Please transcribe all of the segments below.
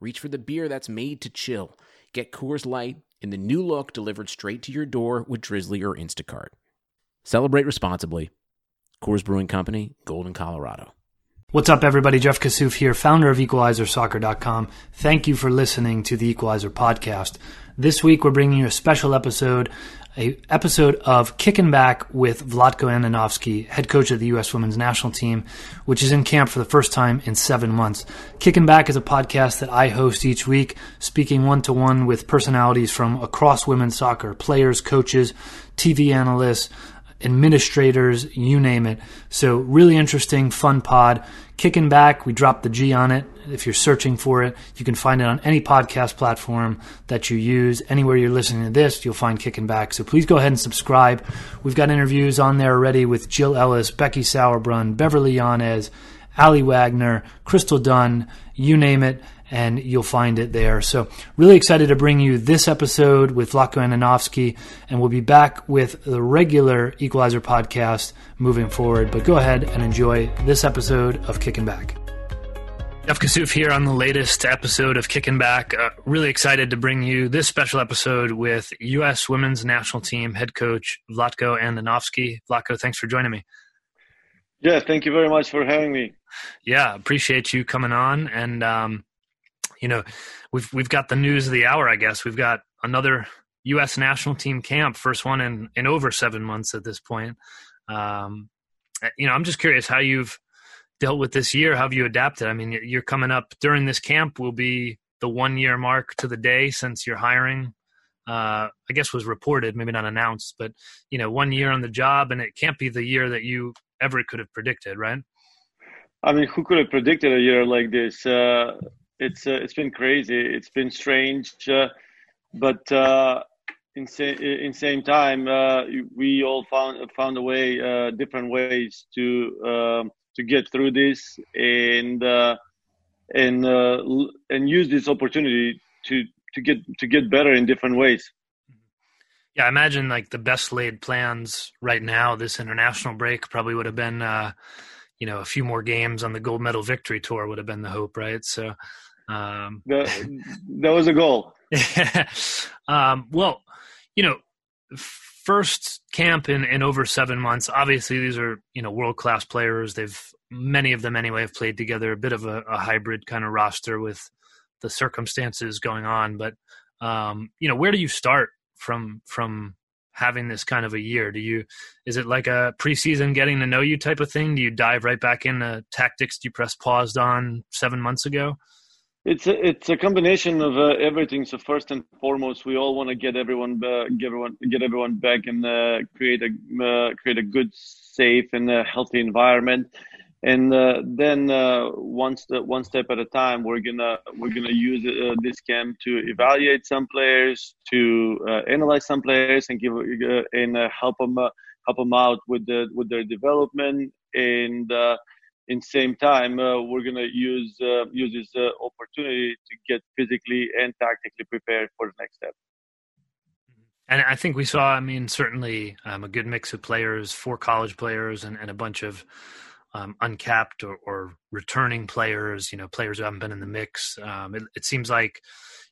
reach for the beer that's made to chill. Get Coors Light in the new look delivered straight to your door with Drizzly or Instacart. Celebrate responsibly. Coors Brewing Company, Golden, Colorado. What's up, everybody? Jeff Kassouf here, founder of EqualizerSoccer.com. Thank you for listening to the Equalizer podcast. This week, we're bringing you a special episode, a episode of Kicking Back with Vlatko Andonovski, head coach of the U.S. Women's National Team, which is in camp for the first time in seven months. Kicking Back is a podcast that I host each week, speaking one to one with personalities from across women's soccer, players, coaches, TV analysts, administrators, you name it. So, really interesting, fun pod. Kicking back, we dropped the G on it. If you're searching for it, you can find it on any podcast platform that you use. Anywhere you're listening to this, you'll find Kicking Back. So please go ahead and subscribe. We've got interviews on there already with Jill Ellis, Becky Sauerbrunn, Beverly Yanez, Aly Wagner, Crystal Dunn, you name it and you'll find it there. So, really excited to bring you this episode with Vlatko Andonovski, and we'll be back with the regular Equalizer podcast moving forward. But go ahead and enjoy this episode of Kicking Back. Jeff Kassouf here on the latest episode of Kicking Back. Uh, really excited to bring you this special episode with U.S. Women's National Team head coach Vlatko Andonovski. Vlatko, thanks for joining me. Yeah, thank you very much for having me. Yeah, appreciate you coming on. And um, you know, we've we've got the news of the hour. I guess we've got another U.S. national team camp, first one in in over seven months at this point. Um, you know, I'm just curious how you've dealt with this year. How have you adapted? I mean, you're coming up during this camp will be the one year mark to the day since your hiring. Uh, I guess was reported, maybe not announced, but you know, one year on the job, and it can't be the year that you ever could have predicted, right? I mean, who could have predicted a year like this? Uh, it's uh, it's been crazy. It's been strange, uh, but uh, in sa- in same time, uh, we all found found a way, uh, different ways to um, to get through this and uh, and and use this opportunity to to get to get better in different ways. Yeah, I imagine like the best laid plans right now, this international break probably would have been, you know, a few more games on the gold medal victory tour would have been the hope, right? So, um, that, that was a goal. um, well, you know, first camp in, in over seven months. Obviously, these are you know world class players. They've many of them anyway have played together. A bit of a, a hybrid kind of roster with the circumstances going on. But um, you know, where do you start from from having this kind of a year? Do you is it like a preseason getting to know you type of thing? Do you dive right back into tactics you press paused on seven months ago? It's a, it's a combination of uh, everything. So first and foremost, we all want to get everyone uh, get everyone get everyone back and uh, create a uh, create a good, safe, and uh, healthy environment. And uh, then one step one step at a time, we're gonna we're gonna use this camp to evaluate some players, to analyze some players, and give and help them help them out with the with their development and in same time, uh, we're gonna use uh, use this uh, opportunity to get physically and tactically prepared for the next step. And I think we saw, I mean, certainly um, a good mix of players, four college players, and, and a bunch of um, uncapped or, or, returning players. You know, players who haven't been in the mix. Um, it, it, seems like,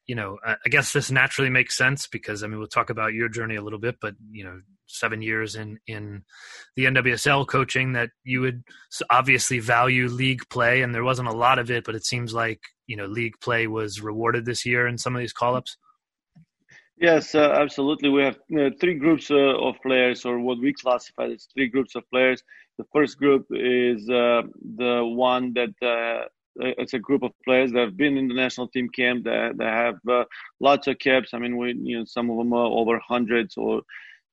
you know, I guess this naturally makes sense because I mean, we'll talk about your journey a little bit, but you know, seven years in in the NWSL coaching that you would obviously value league play, and there wasn't a lot of it, but it seems like you know league play was rewarded this year in some of these call ups. Yes, uh, absolutely. We have uh, three groups uh, of players, or what we classify as three groups of players. The first group is uh, the one that uh, it's a group of players that have been in the national team camp that, that have uh, lots of caps. I mean, we you know some of them are over hundreds or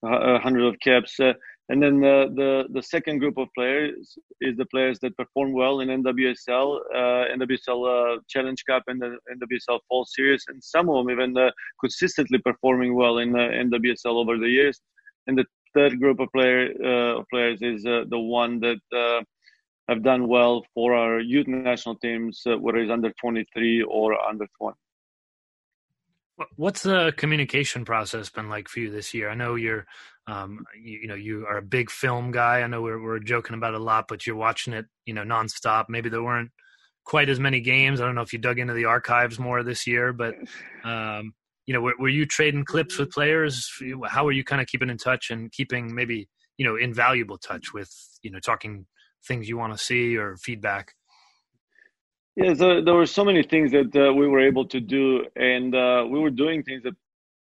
uh, hundred of caps. Uh, And then the, the, the second group of players is the players that perform well in NWSL, uh, NWSL uh, Challenge Cup, and the NWSL Fall Series, and some of them even uh, consistently performing well in NWSL over the years. And the third group of player uh, players is uh, the one that uh, have done well for our youth national teams, whether it's under 23 or under 20. What's the communication process been like for you this year? I know you're, um, you, you, know, you are a big film guy. I know we're we're joking about a lot, but you're watching it, you know, nonstop. Maybe there weren't quite as many games. I don't know if you dug into the archives more this year, but um, you know, were, were you trading clips with players? How are you kind of keeping in touch and keeping maybe you know invaluable touch with you know talking things you want to see or feedback? Yeah, so there were so many things that uh, we were able to do, and uh, we were doing things that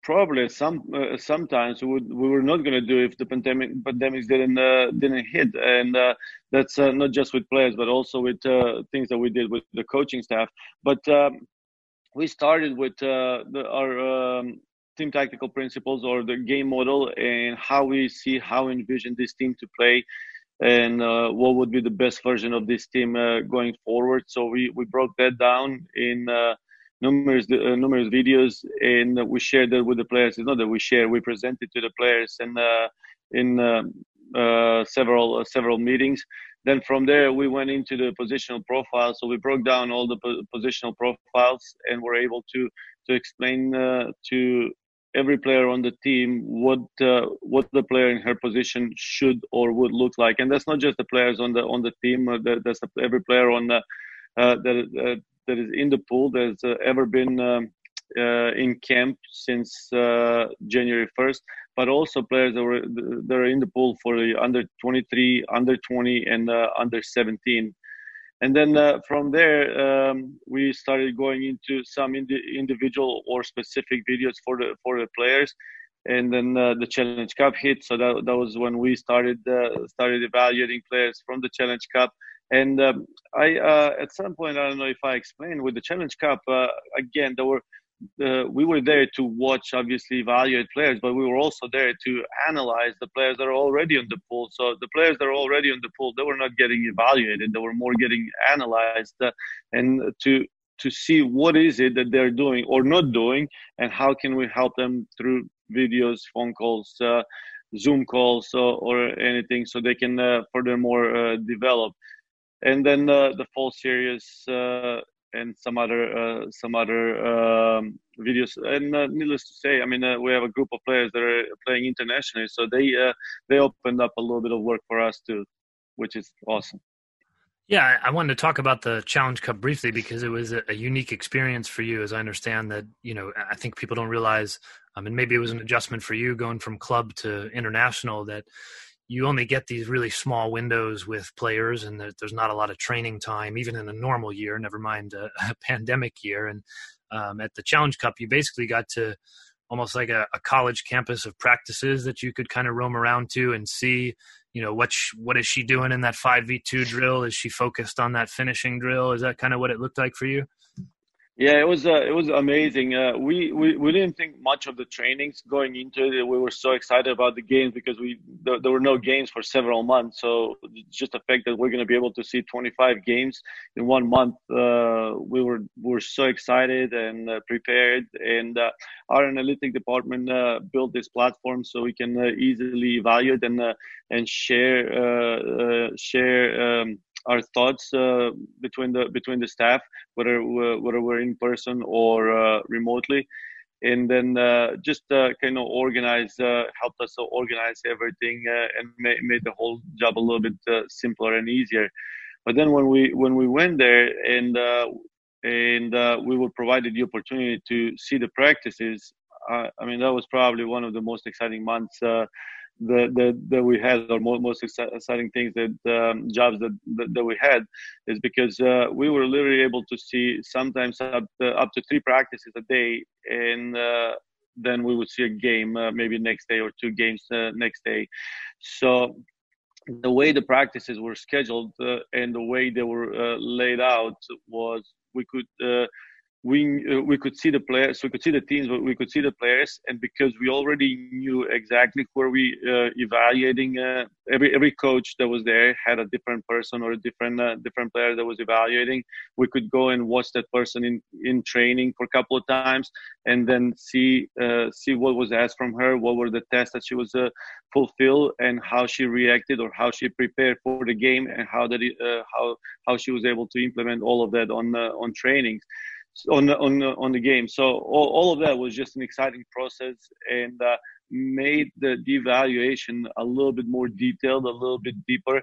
probably some uh, sometimes we, would, we were not going to do if the pandemic pandemics didn't uh, didn't hit, and uh, that's uh, not just with players, but also with things that we did with the coaching staff. But um, we started with the, our um, team tactical principles or the game model and how we see how envision this team to play and uh, what would be the best version of this team uh, going forward. So we, we broke that down in uh, numerous uh, numerous videos, and we shared that with the players. It's not that we share; we presented to the players and uh, in uh, several several meetings. Then from there, we went into the positional profile. So we broke down all the po- positional profiles and were able to to explain to every player on the team what uh, what the player in her position should or would look like. And that's not just the players on the on the team uh, that's every player on the uh, that uh, that is in the pool that's uh, ever been um, uh, in camp since January 1st but also players that were that are in the pool for the under 23 under 20 and under 17 and then uh, from there um, we started going into some indi- individual or specific videos for the for the players. And then uh, the challenge cup hit. So that, that was when we started uh, started evaluating players from the challenge cup. And um, i uh, at some point i don't know if i explained with the challenge cup uh, again there were uh, we were there to watch, obviously, evaluate players, but we were also there to analyze the players that are already on the pool. So the players that are already on the pool, they were not getting evaluated; they were more getting analyzed, uh, and to to see what is it that they're doing or not doing, and how can we help them through videos, phone calls, uh, Zoom calls, or, or, anything, so they can uh, furthermore uh, develop. And then uh, the fall series and some other uh, some other um, videos. And uh, needless to say, I mean, uh, we have a group of players that are playing internationally, so they they opened up a little bit of work for us too, which is awesome. Yeah, I wanted to talk about the Challenge Cup briefly because it was a, unique experience for you. As I understand that, you know, I think people don't realize, um, and maybe it was an adjustment for you going from club to international that you only get these really small windows with players and there's not a lot of training time even in a normal year never mind a, a pandemic year. And um, at the challenge cup you basically got to almost like a, a, college campus of practices that you could kind of roam around to and see you know what what is she doing in that 5v2 drill? Is she focused on that finishing drill? Is that kind of what it looked like for you yeah, it was uh, it was amazing. Uh, we, we we didn't think much of the trainings going into it. We were so excited about the games because we there, there were no games for several months. So just the fact that we're going to be able to see 25 games in one month, uh, we were we were so excited and uh, prepared. And uh, our analytic department uh, built this platform so we can easily evaluate and and share share. Um, our thoughts uh, between the between the staff, whether we're, whether we're in person or uh, remotely, and then uh, just uh, kind of organize, uh, helped us organize everything uh, and made, made the whole job a little bit simpler and easier. But then when we when we went there and and we were provided the opportunity to see the practices, I mean that was probably one of the most exciting months that, that, that we had or most exciting things that um, jobs that, that, that we had is because uh, we were literally able to see sometimes up to, up to three practices a day and uh, then we would see a game uh, maybe next day or two games uh, next day. So the way the practices were scheduled uh, and the way they were laid out was we could we uh, we could see the players, we could see the teams, but we could see the players, and because we already knew exactly where we uh, evaluating uh, every every coach that was there had a different person or a different uh, different player that was evaluating. We could go and watch that person in in training for a couple of times, and then see uh, see what was asked from her, what were the tests that she was uh, fulfill, and how she reacted or how she prepared for the game, and how that how how she was able to implement all of that on on trainings on the, on on the game. So all, all of that was just an exciting process and uh, made the devaluation a little bit more detailed, a little bit deeper,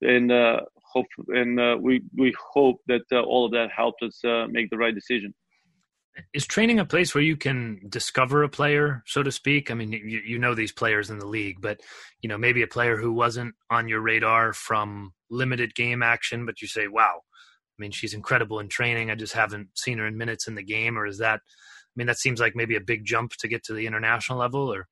and uh, hope and uh, we we hope that uh, all of that helped us uh, make the right decision. Is training a place where you can discover a player, so to speak? I mean, you, you know these players in the league, but you know maybe a player who wasn't on your radar from limited game action, but you say, "Wow, I mean, she's incredible in training. I just haven't seen her in minutes in the game. Or is that? I mean, that seems like maybe a big jump to get to the international level. Or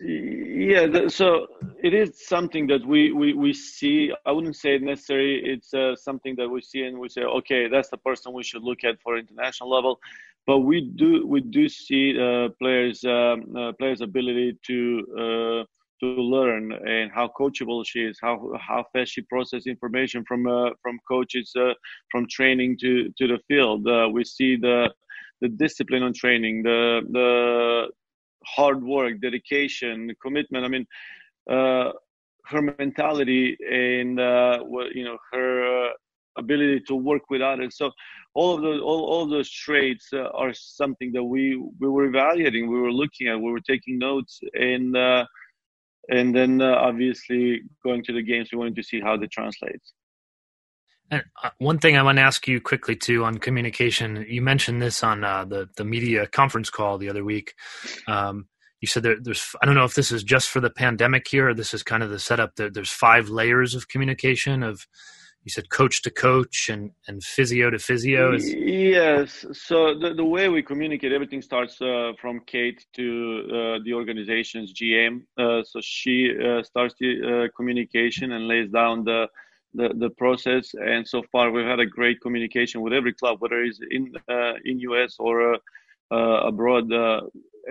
yeah, so it is something that we we we see. I wouldn't say necessary. It's uh, something that we see and we say, okay, that's the person we should look at for international level. But we do we do see uh, players um, uh, players' ability to uh, to learn and how coachable she is, how how fast she processes information from uh, from coaches, uh, from training to to the field. Uh, we see the the discipline on training, the the hard work, dedication, commitment. I mean, uh, her mentality and uh, you know her uh, ability to work with others. So all of those all, all those traits uh, are something that we we were evaluating, we were looking at, we were taking notes, and uh, and then uh, obviously going to the games, we wanted to see how they translate. And uh, one thing I want to ask you quickly too on communication, you mentioned this on uh, the the media conference call the other week. Um, you said there, there's I don't know if this is just for the pandemic here, or this is kind of the setup. There, there's five layers of communication of you said coach to coach and, and physio to physio is... yes. So the, the way we communicate everything starts uh, from kate to uh, the organization's gm uh, so she uh, starts the uh, communication and lays down the, the, the process. And so far we've had a great communication with every club whether it's in uh, in us or abroad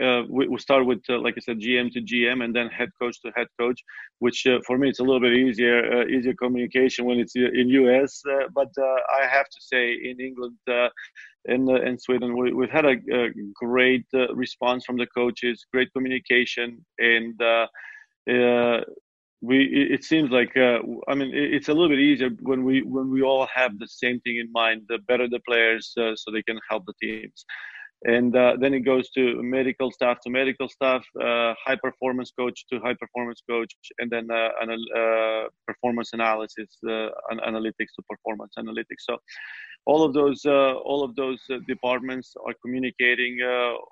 uh, we, we, start with, uh, like I said, GM to GM, and then head coach to head coach. Which uh, for me, it's a little bit easier, uh, easier communication when it's in US. Uh, but uh, I have to say, in England and in Sweden, we, have had a, a great response from the coaches, great communication, and we. It, seems like I mean, it's a little bit easier when we when we all have the same thing in mind. The better the players, so they can help the teams and uh, then it goes to medical staff to medical staff, uh, high performance coach to high performance coach, and then uh, uh performance analysis, uh, analytics to performance analytics. So all of those uh, all of those departments are communicating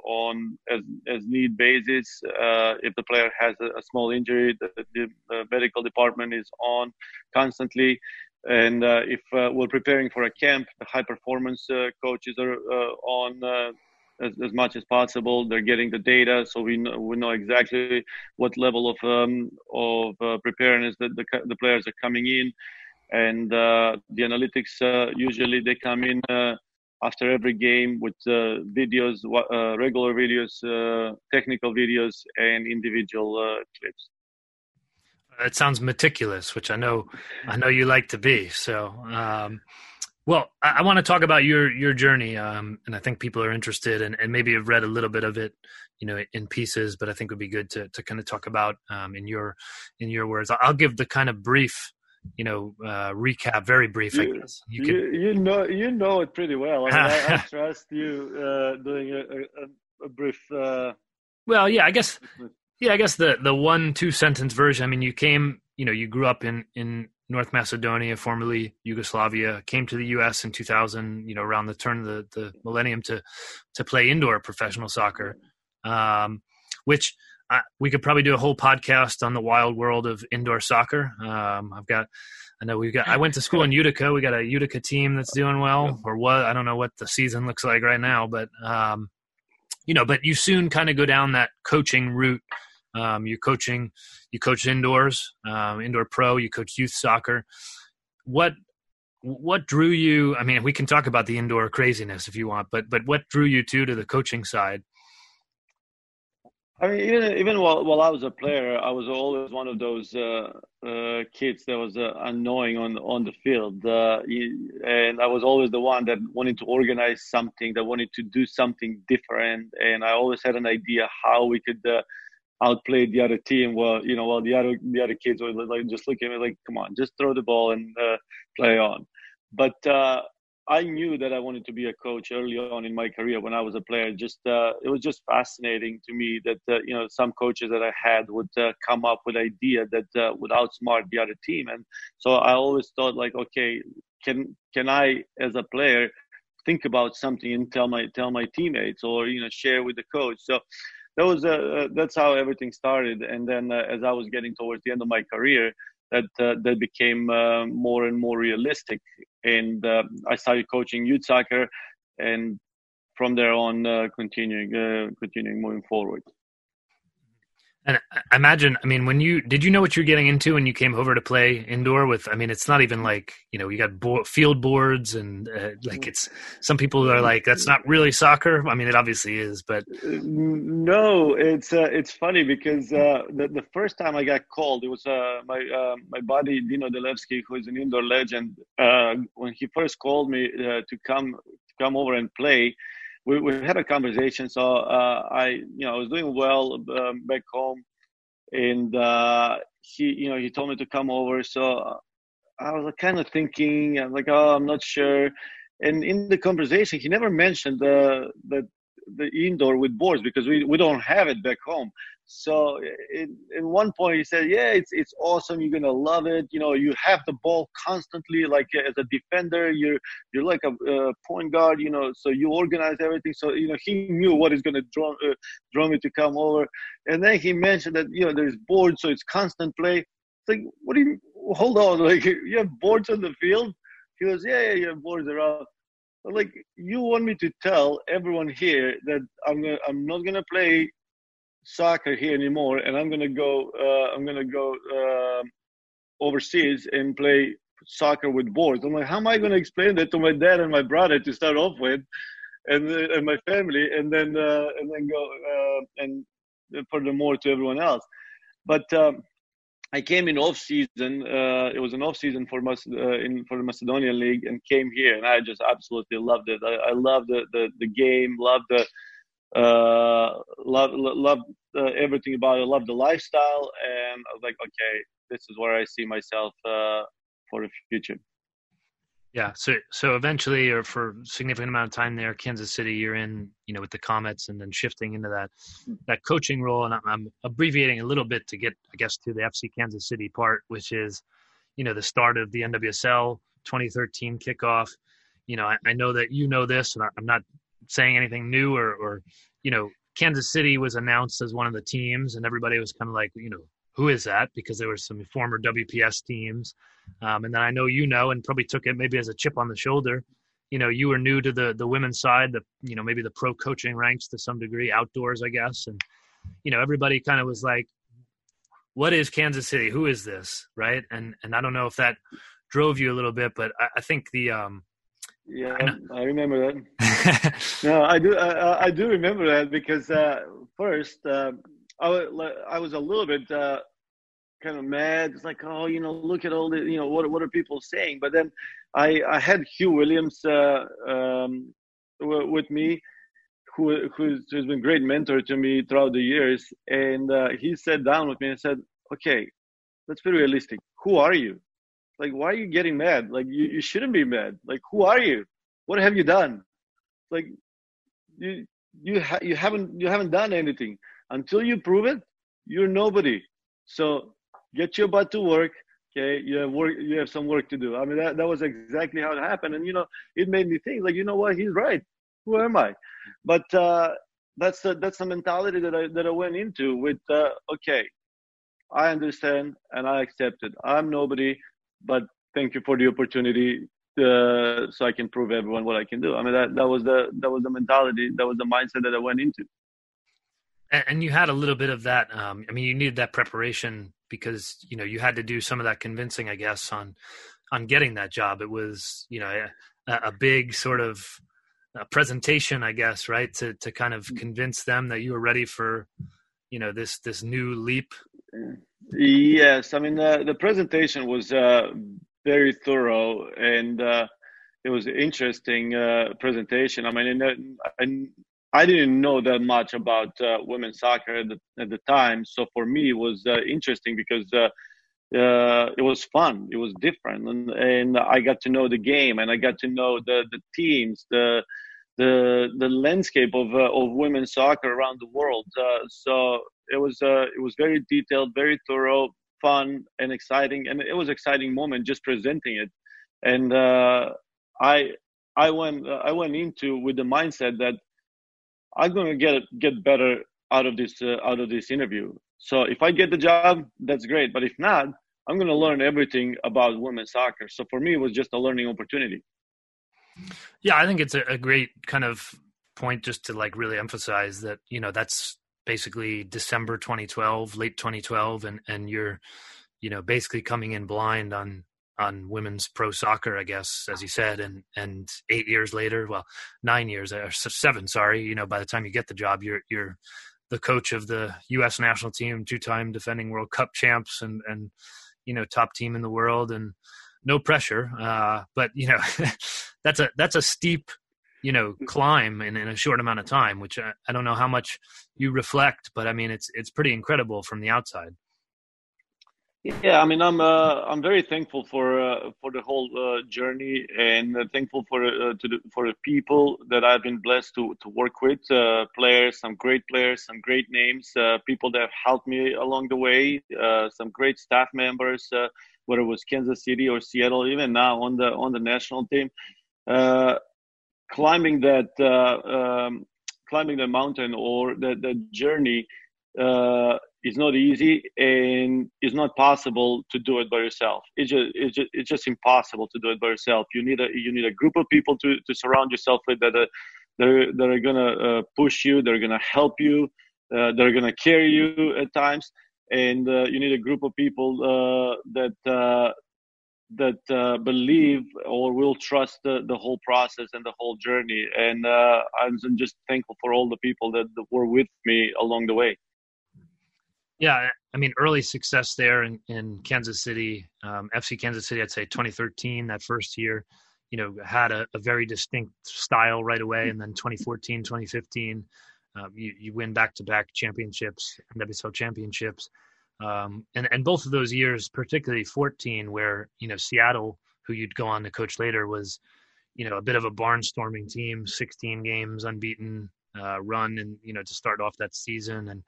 on as, as need basis. if the player has a, a small injury, the, the, the, medical department is on constantly. And if we're preparing for a camp, the high performance coaches are on as, as much as possible. They're getting the data, so we know, we know exactly what level of um, of uh, preparedness that the, the players are coming in, and uh, the analytics uh, usually they come in uh, after every game with uh, videos, regular videos, technical videos, and individual clips. It sounds meticulous, which I know I know you like to be. So. Um, well, I, I want to talk about your your journey, um, and I think people are interested, and, and maybe have read a little bit of it, you know, in pieces. But I think it would be good to to kind of talk about um, in your in your words. I'll give the kind of brief, you know, uh, recap, very brief. You, I guess you, can... you, you, know you know it pretty well. I, mean, I, I trust you uh, doing a, a, a brief. Uh... Well, yeah, I guess. Yeah, I guess the the one two sentence version. I mean, you came, you know, you grew up in in North Macedonia, formerly Yugoslavia, came to the U.S. in 2000. You know, around the turn of the, the millennium to to play indoor professional soccer, um, which I, we could probably do a whole podcast on the wild world of indoor soccer. Um, I've got, I know we've got. I went to school in Utica. We got a Utica team that's doing well, or what? I don't know what the season looks like right now, but um, you know, but you soon kind of go down that coaching route um, you're coaching, you coach indoors, um, indoor pro, you coach youth soccer. What what drew you? I mean, we can talk about the indoor craziness if you want, but but what drew you to to the coaching side? I mean, even even while while I was a player, I was always one of those uh, uh, kids that was uh, annoying on on the field, uh, and I was always the one that wanted to organize something, that wanted to do something different, and I always had an idea how we could uh, outplay the other team. Well, you know, while the other the other kids were like just looking at me like, "Come on, just throw the ball and uh, play on." But I knew that I wanted to be a coach early on in my career when I was a player. Just uh, it was just fascinating to me that uh, you know some coaches that I had would uh, come up with idea that uh, would outsmart the other team, and so I always thought like, okay, can can I as a player think about something and tell my tell my teammates or you know share with the coach. So that was uh, uh, that's how everything started. And then as I was getting towards the end of my career, that uh, that became uh, more and more realistic. And uh, I started coaching youth soccer, and from there on, uh, continuing uh, continuing moving forward. And I imagine, I mean, when you did you know what you're getting into when you came over to play indoor with? I mean, it's not even like you know you got bo- field boards and uh, like it's some people are like that's not really soccer. I mean, it obviously is, but no, it's uh, it's funny because uh, the the first time I got called, it was uh, my uh, my buddy Dino Delevski, who is an indoor legend. Uh, when he first called me to come to come over and play, we, we had a conversation. So uh, I, you know, I was doing well um, back home, and uh, he, you know, he told me to come over. So I was kind of thinking, I'm like, oh, I'm not sure. And in the conversation, he never mentioned uh, that the indoor with boards because we, we don't have it back home. So in, in one point he said, yeah, it's, it's awesome. You're to love it. You know, you have the ball constantly, like as a defender, you're, you're like a, a point guard, you know, so you organize everything. So, you know, he knew what is to draw, uh, draw me to come over. And then he mentioned that, you know, there's boards, so it's constant play. It's like, what do you, hold on, like you have boards on the field? He goes, yeah, yeah, you have boards around like you want me to tell everyone here that I'm gonna, I'm not gonna play soccer here anymore, and I'm gonna go uh, I'm gonna go uh, overseas and play soccer with boards. I'm like, how am I gonna explain that to my dad and my brother to start off with, and uh, and my family, and then uh, and then go uh, and furthermore to everyone else. But um, I came in off season. Uh, it was an off season for Mas- uh, in for the Macedonian League, and came here, and I just absolutely loved it. I, I loved the, the the game, loved the uh, love love uh, everything about it. Love the lifestyle, and I was like, okay, this is where I see myself uh, for the future. Yeah. So so eventually, or for significant amount of time there, Kansas City, you're in, you know, with the Comets, and then shifting into that that coaching role. And I'm, I'm abbreviating a little bit to get, I guess, to the FC Kansas City part, which is, you know, the start of the NWSL 2013 kickoff. You know, I, I know that you know this, and I, I'm not saying anything new or, or, you know, Kansas City was announced as one of the teams, and everybody was kind of like, you know, who is that? Because there were some former WPS teams. Um, and then I know you know, and probably took it maybe as a chip on the shoulder. You know, you were new to the the women's side, the you know maybe the pro coaching ranks to some degree, outdoors, I guess, and you know everybody kind of was like, "What is Kansas City? Who is this?" Right? And and I don't know if that drove you a little bit, but I, I think the um, yeah, I, I remember that. no, I do. I, I, do remember that because uh, first uh, I, I was a little bit uh, kind of mad. It's like, oh, you know, look at all the, you know, what what are people saying? But then I I had Huw Williams uh, um, with me, who who's, who's been great mentor to me throughout the years, and uh, he sat down with me and said, okay, let's be realistic. Who are you? Like, why are you getting mad? Like, you, you shouldn't be mad. Like, who are you? What have you done? Like, you you ha- you haven't you haven't done anything until you prove it. You're nobody. So get your butt to work. Okay, you have work. You have some work to do. I mean, that, that was exactly how it happened, and you know, it made me think. Like, you know what? He's right. Who am I? But uh, that's the that's the mentality that I that I went into with. Uh, okay, I understand and I accept it. I'm nobody, but thank you for the opportunity uh, so I can prove everyone what I can do. I mean, that that was the that was the mentality, that was the mindset that I went into. And, you had a little bit of that. Um, I mean, you needed that preparation because you know you had to do some of that convincing, I guess, on on getting that job. It was you know a, a big sort of presentation, I guess, right? To to kind of convince them that you were ready for you know this this new leap. Yes, I mean uh, the presentation was uh, very thorough and uh, it was an interesting uh, presentation. I mean, and, I didn't know that much about uh, women's soccer at the, at the, time, so for me it was uh, interesting because uh, uh, it was fun, it was different, and, and, I got to know the game, and I got to know the the teams, the the the landscape of uh, of women's soccer around the world. Uh, so it was it was very detailed, very thorough, fun, and exciting, and it was an exciting moment just presenting it, and I I went I went into with the mindset that I'm to get get better out of this uh, out of this interview. So if I get the job, that's great. But if not, I'm to learn everything about women's soccer. So for me, it was just a learning opportunity. Yeah, I think it's a, a great kind of point just to like really emphasize that you know that's basically December 2012, late 2012, and and you're you know basically coming in blind on on women's pro soccer, I guess, as you said, and and eight years later, well, nine years uh, or seven, sorry, you know, by the time you get the job, you're you're the coach of the U.S. national team, two-time defending World Cup champs, and and you know, top team in the world, and no pressure, uh, but you know, that's a that's a steep you know mm-hmm. climb in, in a short amount of time which I, I don't know how much you reflect but i mean it's it's pretty incredible from the outside yeah, I mean, I'm uh, I'm very thankful for uh, for the whole uh, journey, and uh, thankful for uh, to the, for the people that I've been blessed to to work with. Uh, players, some great players, some great names, people that have helped me along the way. some great staff members, whether it was Kansas City or Seattle, even now on the on the national team. climbing that um, climbing the mountain or the the journey it's not easy and it's not possible to do it by yourself. It's just, it's just, it's just impossible to do it by yourself. You need a, you need a group of people to, to surround yourself with that, uh, that are, that are gonna uh, push you, they're gonna help you, uh, they're gonna carry you at times. And uh, you need a group of people uh, that, uh, that believe or will trust the, the whole process and the whole journey. And I'm just thankful for all the people that, that were with me along the way. Yeah, I mean, early success there in, in Kansas City, um, FC Kansas City, I'd say 2013, that first year, you know, had a, a very distinct style right away. And then 2014, 2015, um, you, you win back to back championships, NWSL championships. Um, and, and both of those years, particularly 14, where, you know, Seattle, who you'd go on to coach later, was, you know, a bit of a barnstorming team, 16 games unbeaten uh, run, and, you know, to start off that season. And,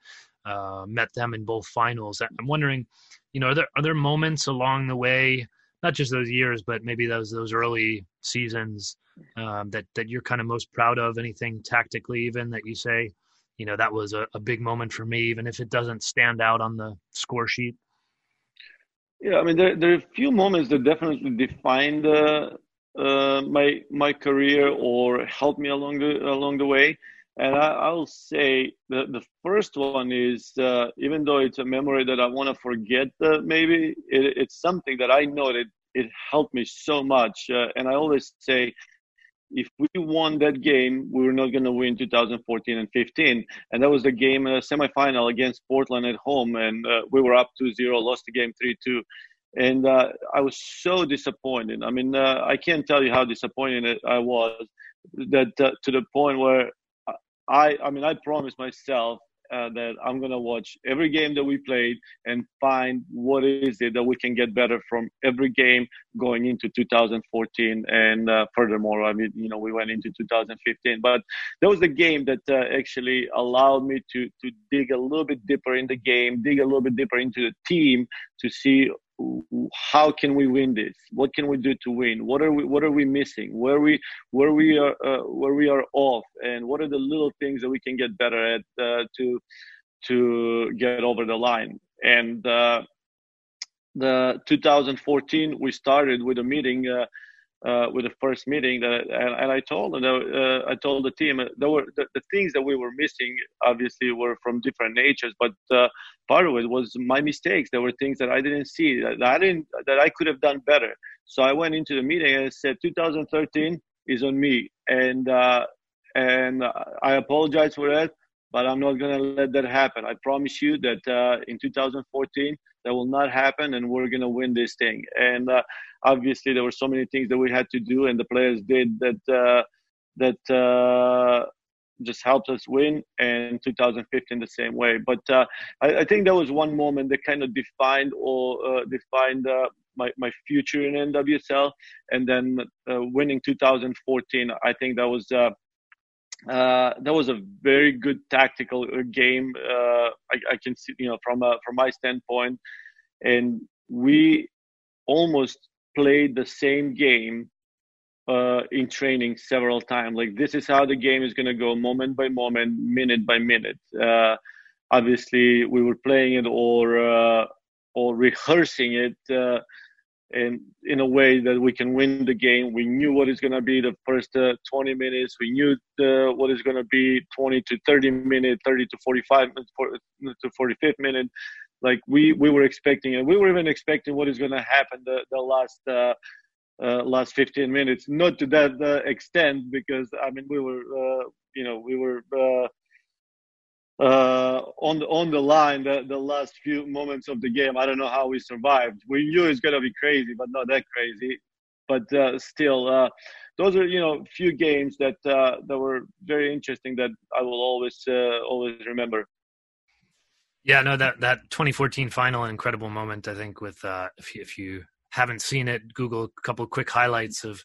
uh, met them in both finals. I'm wondering, you know, are there are there moments along the way, not just those years, but maybe those those early seasons um, that that you're kind of most proud of? Anything tactically, even that you say, you know, that was a, a big moment for me, even if it doesn't stand out on the score sheet. Yeah, I mean, there there are a few moments that definitely defined uh, uh, my my career or helped me along the along the way. And I, will say the, the first one is, uh, even though it's a memory that I want to forget, uh, maybe it, it's something that I know that it helped me so much. Uh, and I always say, if we won that game, we were not going to win 2014 and 15. And that was the game, uh, semifinal against Portland at home. And uh, we were up 2 0, lost the game 3 2 and uh, I was so disappointed. I mean, uh, I can't tell you how disappointed I was that uh, to the point where I I mean I promised myself uh, that I'm gonna watch every game that we played and find what is it that we can get better from every game going into 2014 and uh, furthermore I mean you know we went into 2015 but that was the game that uh, actually allowed me to to dig a little bit deeper in the game dig a little bit deeper into the team to see how can we win this? What can we do to win? What are we what are we missing? Where we where we are uh, where we are off? And what are the little things that we can get better at uh, to to get over the line? And uh, the 2014 we started with a meeting uh, with the first meeting that and, and I told them uh, I told the team uh, there were the, the, things that we were missing obviously were from different natures but uh, part of it was my mistakes. There were things that I didn't see that I didn't that I could have done better. So I went into the meeting and I said, 2013 is on me, and uh, and I apologize for that, but I'm not gonna let that happen. I promise you that uh, in 2014 that will not happen, and we're gonna win this thing. And uh, obviously, there were so many things that we had to do, and the players did that uh, that uh, just helped us win. And 2015 the same way. But uh, I, I, think that was one moment that kind of defined or uh, defined my, my future in NWSL. And then winning 2014, I think that was uh, uh, that was a very good tactical uh, game. Uh, I, I, can see, you know, from a, from my standpoint, and we almost played the same game uh, in training several times. Like this is how the game is going to go, moment by moment, minute by minute. obviously, we were playing it or or rehearsing it and in a way that we can win the game. We knew what is going to be the first uh, 20 minutes. We knew the, what is going to be 20 to 30 minutes, 30 to 45 to 45th minute. Like we we were expecting it. We were even expecting what is going to happen the the last. Uh, uh, last 15 minutes, not to that uh, extent, because I mean we were, uh, you know, we were uh, uh, on the on the line the, the last few moments of the game. I don't know how we survived. We knew it's gonna be crazy, but not that crazy. But uh, still, uh, those are you know few games that uh, that were very interesting that I will always uh, always remember. Yeah, no that that 2014 final, an incredible moment. I think with uh, if you, if you haven't seen it, Google a couple quick highlights of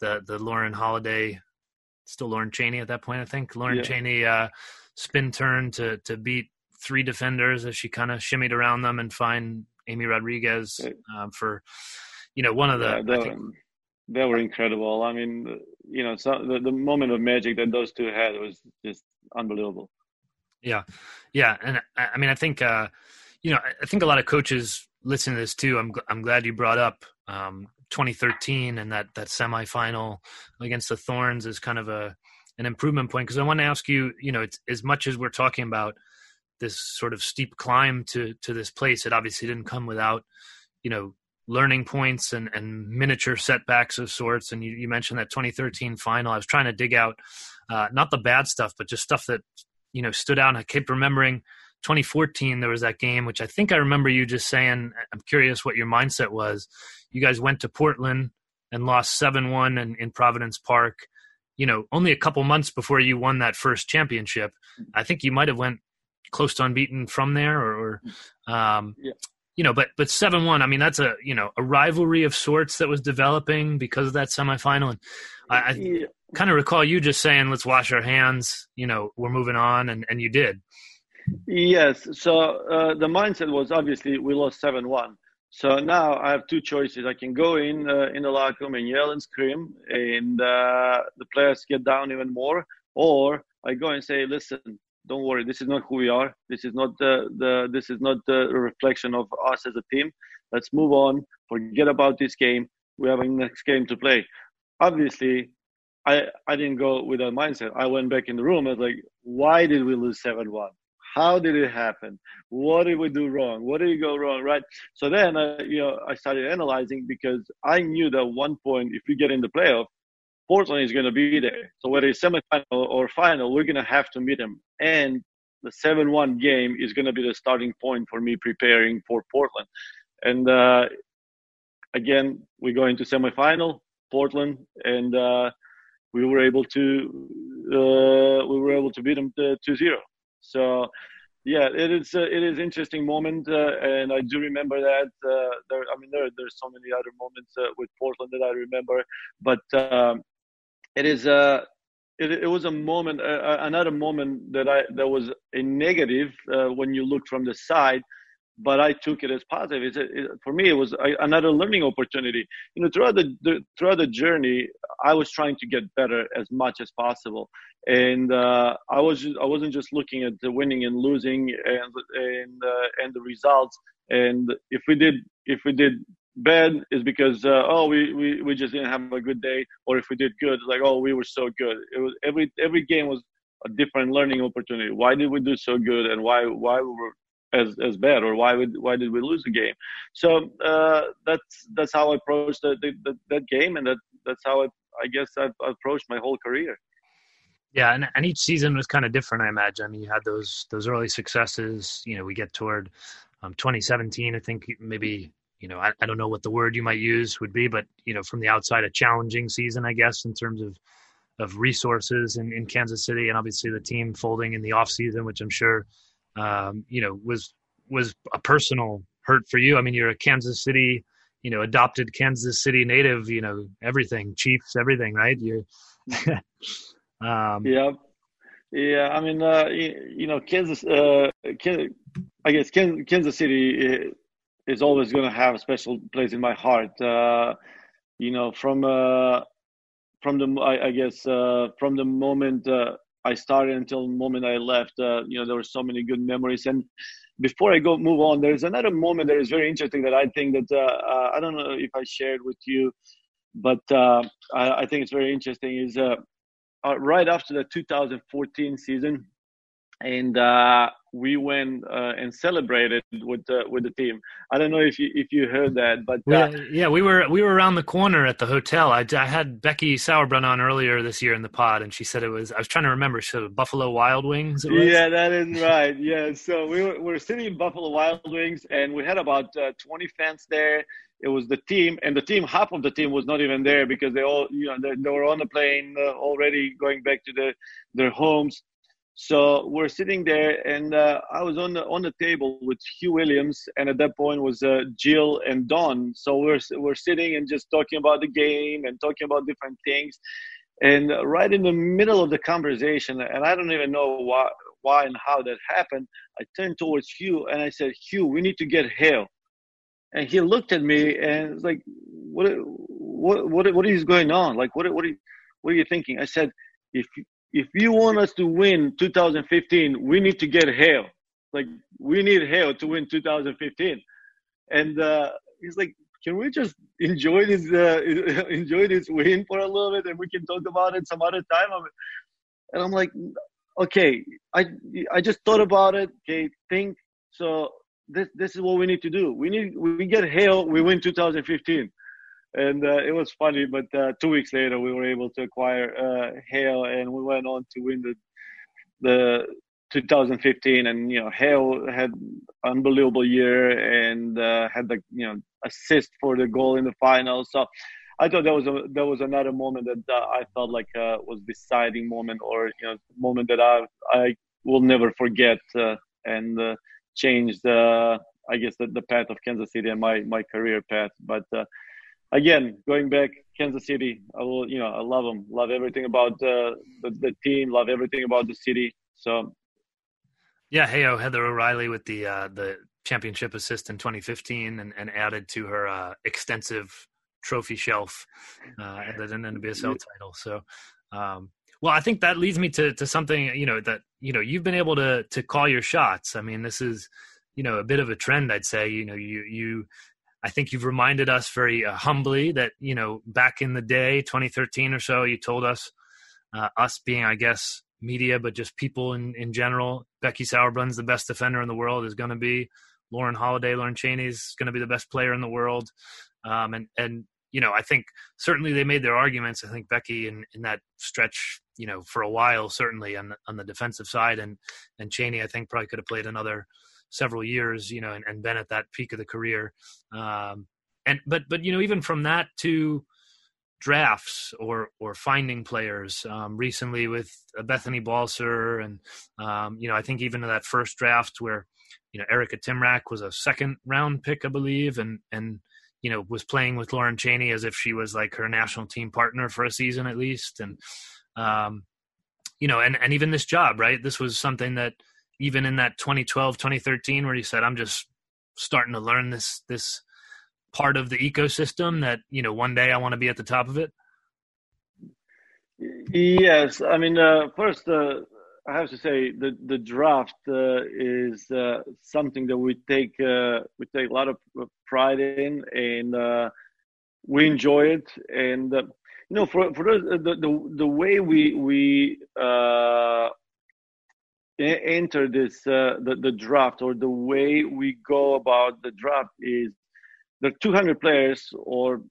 the the Lauren Holiday, still Lauren Cheney at that point. I think Lauren yeah. Cheney spin turn to to beat three defenders as she kind of shimmied around them and find Amy Rodriguez um, for you know one of the yeah, they, think, they, were incredible. I mean, you know, so the, the moment of magic that those two had was just unbelievable. Yeah, yeah, and I mean, I think uh, you know, I think a lot of coaches listen to this too. I'm I'm glad you brought up um, 2013 and that that semifinal against the Thorns is kind of a an improvement point because I want to ask you, you know, it's as much as we're talking about this sort of steep climb to to this place, it obviously didn't come without, you know, learning points and and miniature setbacks of sorts. And you, you mentioned that 2013 final. I was trying to dig out uh, not the bad stuff, but just stuff that you know stood out. And I kept remembering 2014 there was that game, which I think I remember you just saying. I'm curious what your mindset was. You guys went to Portland and lost seven one in Providence Park you know, only a couple months before you won that first championship. I think you might have went close to unbeaten from there, or, or um, yeah. you know, but but seven one. I mean, that's a you know a rivalry of sorts that was developing because of that semifinal, and I, I yeah. kind of recall you just saying, "Let's wash our hands." You know, we're moving on, and and you did. Yes. So uh, the mindset was obviously we lost seven one so now I have two choices. I can go in uh, in the locker room and yell and scream, and uh, the players get down even more, or I go and say, "Listen, don't worry. This is not who we are. This is not the, the this is not the reflection of us as a team. Let's move on. Forget about this game. We have a next game to play." Obviously, I I didn't go with that mindset. I went back in the room. I was like, "Why did we lose seven one? How did it happen? What did we do wrong? What did go wrong right? So then uh, you know i started analyzing because i knew that one point if we get in the playoff portland is going to be there. So whether it's semifinal or final we're going to have to meet them. And the 7-1 game is going to be the starting point for me preparing for portland. And uh, again we go into semifinal portland and uh, we were able to uh, we were able to beat them 2-0 so yeah, it is uh, it is interesting moment, uh, and I do remember that. Uh, there, I mean, there there's so many other moments uh, with Portland that I remember, but um, it is a uh, it, it was a moment, uh, another moment that I that was a negative when you look from the side, but I took it as positive. It's it, for me, it was another learning opportunity. You know, throughout the, the, throughout the journey, I was trying to get better as much as possible, and uh, I was I wasn't just looking at the winning and losing and and uh, and the results. And if we did if we did bad, is because uh, oh we, we we just didn't have a good day, or if we did good, like oh we were so good. It was every every game was a different learning opportunity. Why did we do so good, and why why we were as as bad or why would why did we lose the game? So uh, that's that's how i approached the, the, the, that game and that that's how I, I guess I've, approached my whole career. Yeah and, and each season was kind of different i imagine. I mean, you had those those early successes you know we get toward um, 2017 i think maybe you know I, I don't know what the word you might use would be but you know from the outside a challenging season i guess in terms of of resources in, in kansas city and obviously the team folding in the off season which i'm sure um, you know, was was a personal hurt for you. I mean, you're a Kansas City, you know, adopted Kansas City native. You know, everything, Chiefs, everything, right? You. um, yeah, yeah. I mean, uh, you, know, Kansas. Uh, Kansas, I guess Kansas City is always going to have a special place in my heart. Uh, you know, from uh, from the I, I guess uh, from the moment uh, I started until the moment I left. Uh, you know, there were so many good memories. And before I go move on, there's another moment that is very interesting that I think that uh, uh, I don't know if I shared with you, but uh, I, I, think it's very interesting. Is uh, right after the 2014 season, and we went uh, and celebrated with the with the team. I don't know if you if you heard that, but uh, yeah, we were we were around the corner at the hotel. I, I had Becky Sauerbrunn on earlier this year in the pod, and she said it was. I was trying to remember. She said Buffalo Wild Wings. Yeah, that is right. yeah, so we were, we were sitting in Buffalo Wild Wings, and we had about uh, 20 fans there. It was the team, and the team half of the team was not even there because they all you know they, they were on the plane uh, already going back to the, their homes so we're sitting there, and uh, I was on the on the table with Huw Williams, and at that point was uh, Jill and Don. So we're we're sitting and just talking about the game and talking about different things. And right in the middle of the conversation, and I don't even know why why and how that happened, I turned towards Huw and I said, Huw, we need to get HAO. And he looked at me and was like, what what what what is going on? Like what what are you, what are you thinking? I said, if if you want us to win 2015, we need to get HAO. Like we need HAO to win 2015. And uh, he's like, can we just enjoy this uh, enjoy this win for a little bit, and we can talk about it some other time? And I'm like, okay, I I just thought about it. Okay, think. So this this is what we need to do. We need we get HAO, we win 2015 and uh, it was funny. But uh, two weeks later, we were able to acquire uh, HAO, and we went on to win the the 2015. And you know, HAO had unbelievable year and uh, had the you know assist for the goal in the final. So I thought that was a that was another moment that uh, I felt like uh, was deciding moment, or you know, moment that I I will never forget and changed. I guess the, the path of Kansas City and my, my career path. But again, going back, Kansas City, I will, you know, I love them, love everything about uh, the the team, love everything about the city. So, yeah, HAO Heather O'Reilly with the uh, the championship assist in 2015, and, and added to her uh, extensive trophy shelf, uh, and then an NWSL title. So, um, well, I think that leads me to to something you know that you know you've been able to to call your shots. I mean, this is you know a bit of a trend, I'd say. You know, you you I think you've reminded us very uh, humbly that you know back in the day, 2013 or so, you told us, uh, us being, I guess, media, but just people in in general. Becky Sauerbrunn's the best defender in the world is going to be. Lauren Holiday, Lauren Cheney is going to be the best player in the world, um, and and you know I think certainly they made their arguments. I think Becky in in that stretch, you know, for a while certainly on on the defensive side, and and Cheney I think probably could have played another several years, you know, and, and been at that peak of the career. Um, and but but you know, even from that to drafts or or finding players um, recently with Bethany Balcer and um, you know I think even in that first draft where you know Erika Tymrak was a second round pick I believe and and you know was playing with Lauren Cheney as if she was like her national team partner for a season at least and um, you know and and even this job right this was something that even in that 2012 2013 where you said i'm just starting to learn this this part of the ecosystem that you know one day i want to be at the top of it? Yes. I mean uh, first uh, i have to say the the draft uh, is uh, something that we take uh, we take a lot of pride in and uh, we enjoy it. And you know for for the, the, the way we we enter this uh, the, the draft or the way we go about the draft is there are 200 players or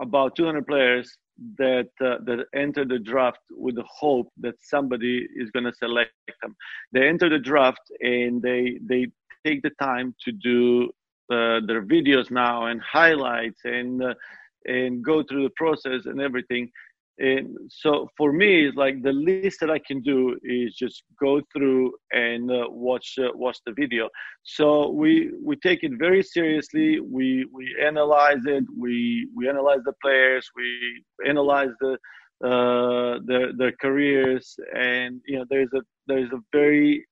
about 200 players that uh, that enter the draft with the hope that somebody is going to select them. They enter the draft and they they take the time to do uh, their videos now and highlights and uh, and go through the process and everything and so for me it's like the least that i can do is just go through and uh, watch uh, watch the video. So we we take it very seriously. We we analyze it. We we analyze the players. We analyze the uh, their their careers. And you know there's a there's a very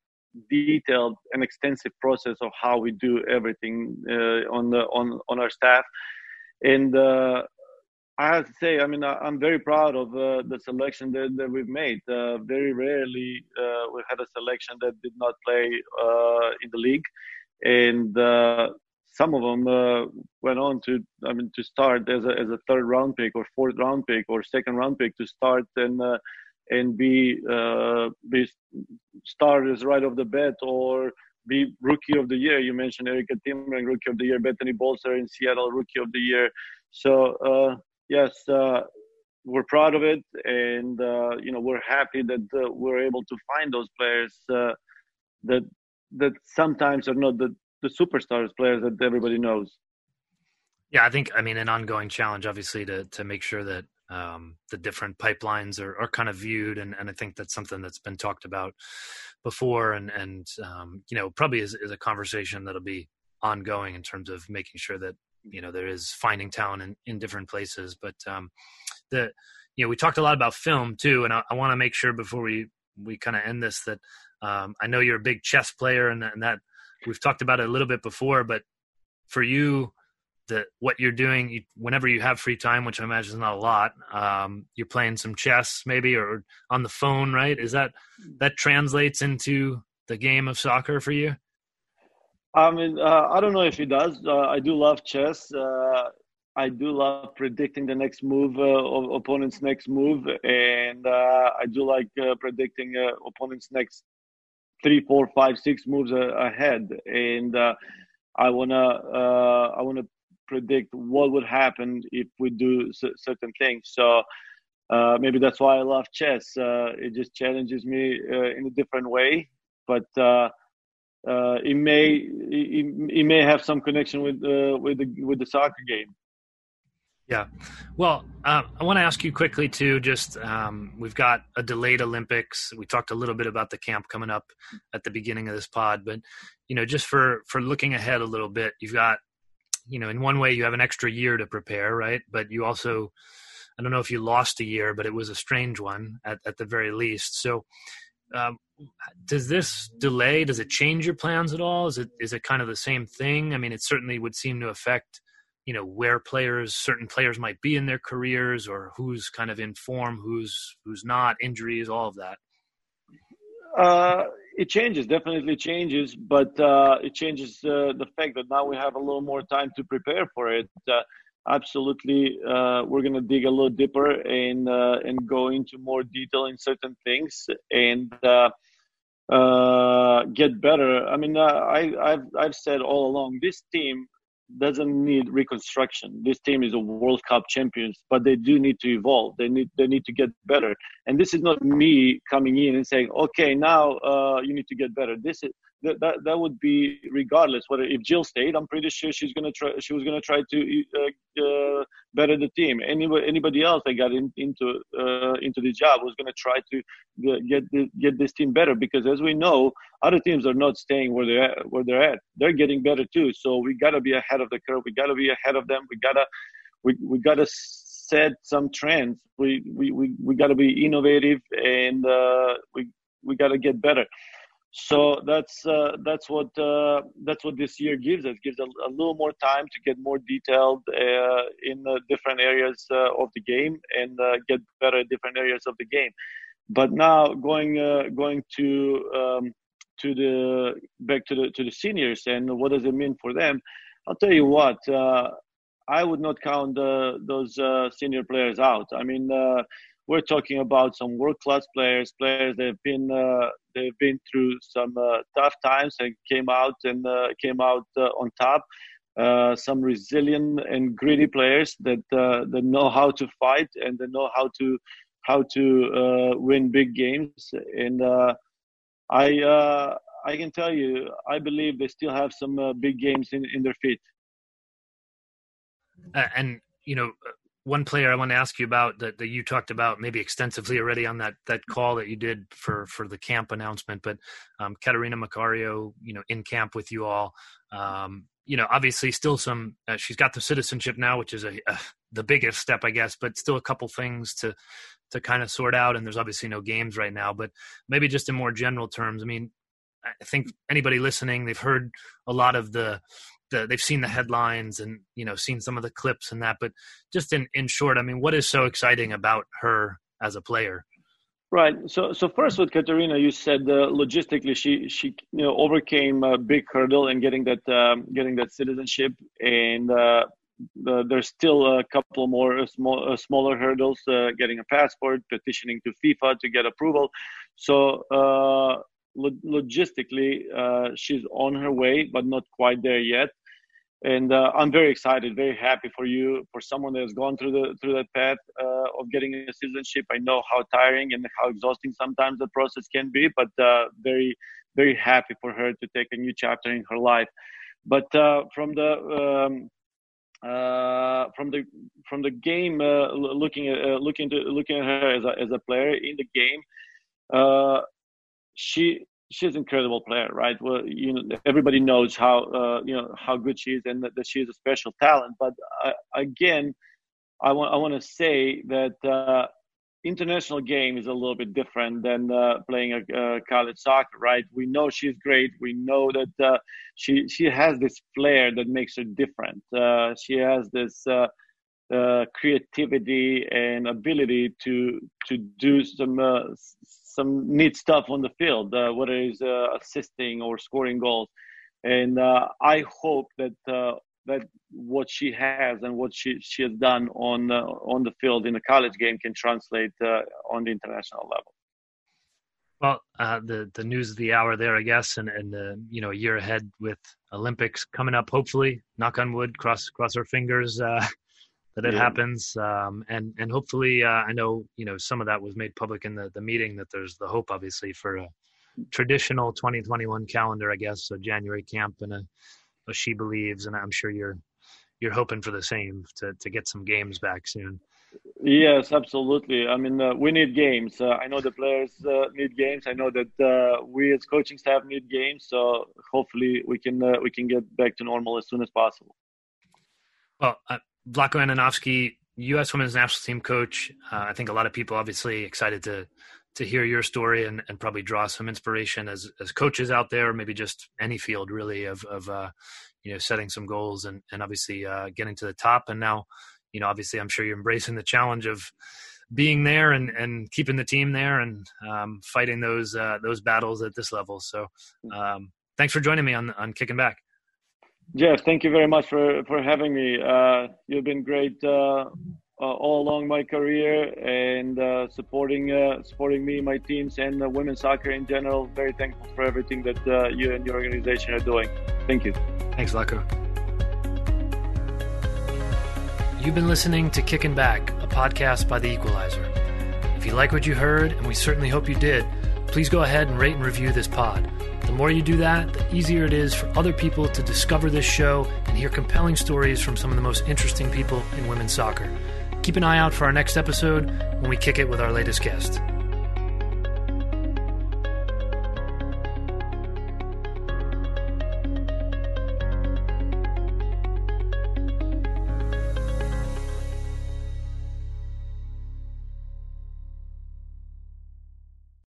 detailed and extensive process of how we do everything uh, on the on on our staff. And uh, I have to say, I mean, I, am very proud of uh, the selection that, that we've made. Uh, very rarely uh, we had a selection that did not play uh, in the league, and uh, some of them uh, went on to, I mean, to start as a as a third round pick or fourth round pick or second round pick to start and and be be starters right off the bat or be rookie of the year. You mentioned Erika Tymrak, rookie of the year, Bethany Balcer in Seattle, rookie of the year. So yes, uh, we're proud of it, and uh, you know we're happy that uh, we're able to find those players uh, that that sometimes are not the the superstars players that everybody knows. Yeah, I think I mean an ongoing challenge, obviously, to to make sure that um, the different pipelines are, are kind of viewed, and, and I think that's something that's been talked about before, and and um, you know probably is, is a conversation that'll be ongoing in terms of making sure that you know there is finding talent in, in different places but um the you know we talked a lot about film too and i, I want to make sure before we we kind of end this that um i know you're a big chess player and, and that we've talked about it a little bit before but for you that what you're doing you, whenever you have free time which i imagine is not a lot um, you're playing some chess maybe or on the phone right? Is that that translates into the game of soccer for you I mean, uh, I don't know if he does. Uh, I do love chess. Uh, I do love predicting the next move uh, of opponent's next move, and uh, I do like uh, predicting opponent's next three, four, five, six moves ahead. And I wanna, I wanna predict what would happen if we do certain things. So. maybe that's why I love chess. it just challenges me in a different way, but uh, it may it, it, may have some connection with uh, with the with the soccer game. Yeah, well, uh, I want to ask you quickly too. Just um, we've got a delayed Olympics. We talked a little bit about the camp coming up at the beginning of this pod, but you know, just for for looking ahead a little bit, you've got you know, in one way, you have an extra year to prepare, right? But you also, I don't know if you lost a year, but it was a strange one at at the very least. So, um, does this delay does it change your plans at all? Is it is it kind of the same thing? I mean it certainly would seem to affect you know where players certain players might be in their careers or who's kind of in form who's who's not injuries all of that. Uh, it changes definitely changes but uh, it changes uh, the fact that now we have a little more time to prepare for it. Uh, absolutely uh, we're going to dig a little deeper and uh, and go into more detail in certain things and uh, uh get better. I mean, uh, I, I've I've said all along this team doesn't need reconstruction. This team is a World Cup champions, but they do need to evolve. They need they need to get better. And this is not me coming in and saying, okay, now uh, you need to get better. This is that, that that would be regardless whether if Jill stayed, I'm pretty sure she's gonna try. She was gonna try to uh, uh, better the team. Anybody anybody else that got in, into uh, into the job was gonna try to get the, get this team better because as we know, other teams are not staying where they're at, where they're at. They're getting better too. So we gotta be ahead of the curve. We gotta be ahead of them. We gotta we we gotta set some trends. We we we, we gotta be innovative and uh, we we gotta get better so that's uh, that's what uh, that's what this year gives us. Gives a, a little more time to get more detailed uh, in different areas uh, of the game and uh, get better at different areas of the game. But now going uh, going to um, to the back to the to the seniors and what does it mean for them? I'll tell you what I would not count those senior players out. I mean, we're talking about some world class players, players that have been uh, they've been through some uh, tough times and came out and uh, came out uh, on top. Uh, some resilient and gritty players that uh, that know how to fight and they know how to how to win big games. And I I can tell you, I believe they still have some big games in, in their feet. and you know one player I want to ask you about that, that you talked about maybe extensively already on that that call that you did for for the camp announcement, but um, Catarina Macario, you know, in camp with you all. Um, you know, obviously, still some. Uh, she's got the citizenship now, which is a, a, the biggest step, I guess, but still a couple things to to kind of sort out. And there's obviously no games right now, but maybe just in more general terms. I mean, I think anybody listening, they've heard a lot of the the, they've seen the headlines and you know seen some of the clips and that but just in in short i mean what is so exciting about her as a player? Right. So so first with Catarina you said uh, logistically she she you know overcame a big hurdle in getting that um, getting that citizenship and uh, the, there's still a couple more uh, small, uh, smaller hurdles uh, getting a passport petitioning to fifa to get approval. So uh, logistically, uh, she's on her way, but not quite there yet. And uh, I'm very excited, very happy for you, for someone that has gone through the through that path uh, of getting a citizenship. I know how tiring and how exhausting sometimes the process can be, but uh, very, very happy for her to take a new chapter in her life. But uh, from the um, uh, from the from the game, uh, looking at uh, looking to looking at her as a as a player in the game, she she's an incredible player, right? Well, you know, everybody knows how uh, you know how good she is and that, that she is a special talent. But uh, again, I want I want to say that uh, international game is a little bit different than uh, playing a, college soccer, right? We know she's great. We know that uh, she she has this flair that makes her different. Uh, she has this. creativity and ability to to do some some neat stuff on the field, uh, whether it's uh, assisting or scoring goals. And uh, I hope that uh, that what she has and what she, she has done on uh, on the field in the college game can translate uh, on the international level. Well, the the news of the hour there, I guess, and and you know a year ahead with Olympics coming up. Hopefully, knock on wood, cross cross our fingers that it yeah. happens. Um, and and hopefully, uh, I know you know some of that was made public in the the meeting that there's the hope, obviously, for a traditional 2021 calendar, I guess, a January camp and a, a she believes, and I'm sure you're you're hoping for the same to to get some games back soon. Yes, absolutely. I mean, uh, we need games. Uh, I know the players uh, need games. I know that uh, we as coaching staff need games. So hopefully, we can uh, we can get back to normal as soon as possible. Well, Vlatko Andonovski, U.S. Women's National Team coach. Uh, I think a lot of people obviously excited to to hear your story and, and probably draw some inspiration as as coaches out there, maybe just any field really of of uh, you know setting some goals and and obviously uh, getting to the top. And now, you know, obviously, I'm sure you're embracing the challenge of being there and and keeping the team there and um, fighting those uh, those battles at this level. So, um, thanks for joining me on on kicking back. Jeff, thank you very much for, for having me. Uh, you've been great uh, uh, all along my career and uh, supporting uh, supporting me, my teams, and women's soccer in general. Very thankful for everything that uh, you and your organization are doing. Thank you. Thanks, Vlatko. You've been listening to Kicking Back, a podcast by The Equalizer. If you like what you heard, and we certainly hope you did, please go ahead and rate and review this pod. The more you do that, the easier it is for other people to discover this show and hear compelling stories from some of the most interesting people in women's soccer. Keep an eye out for our next episode when we kick it with our latest guest.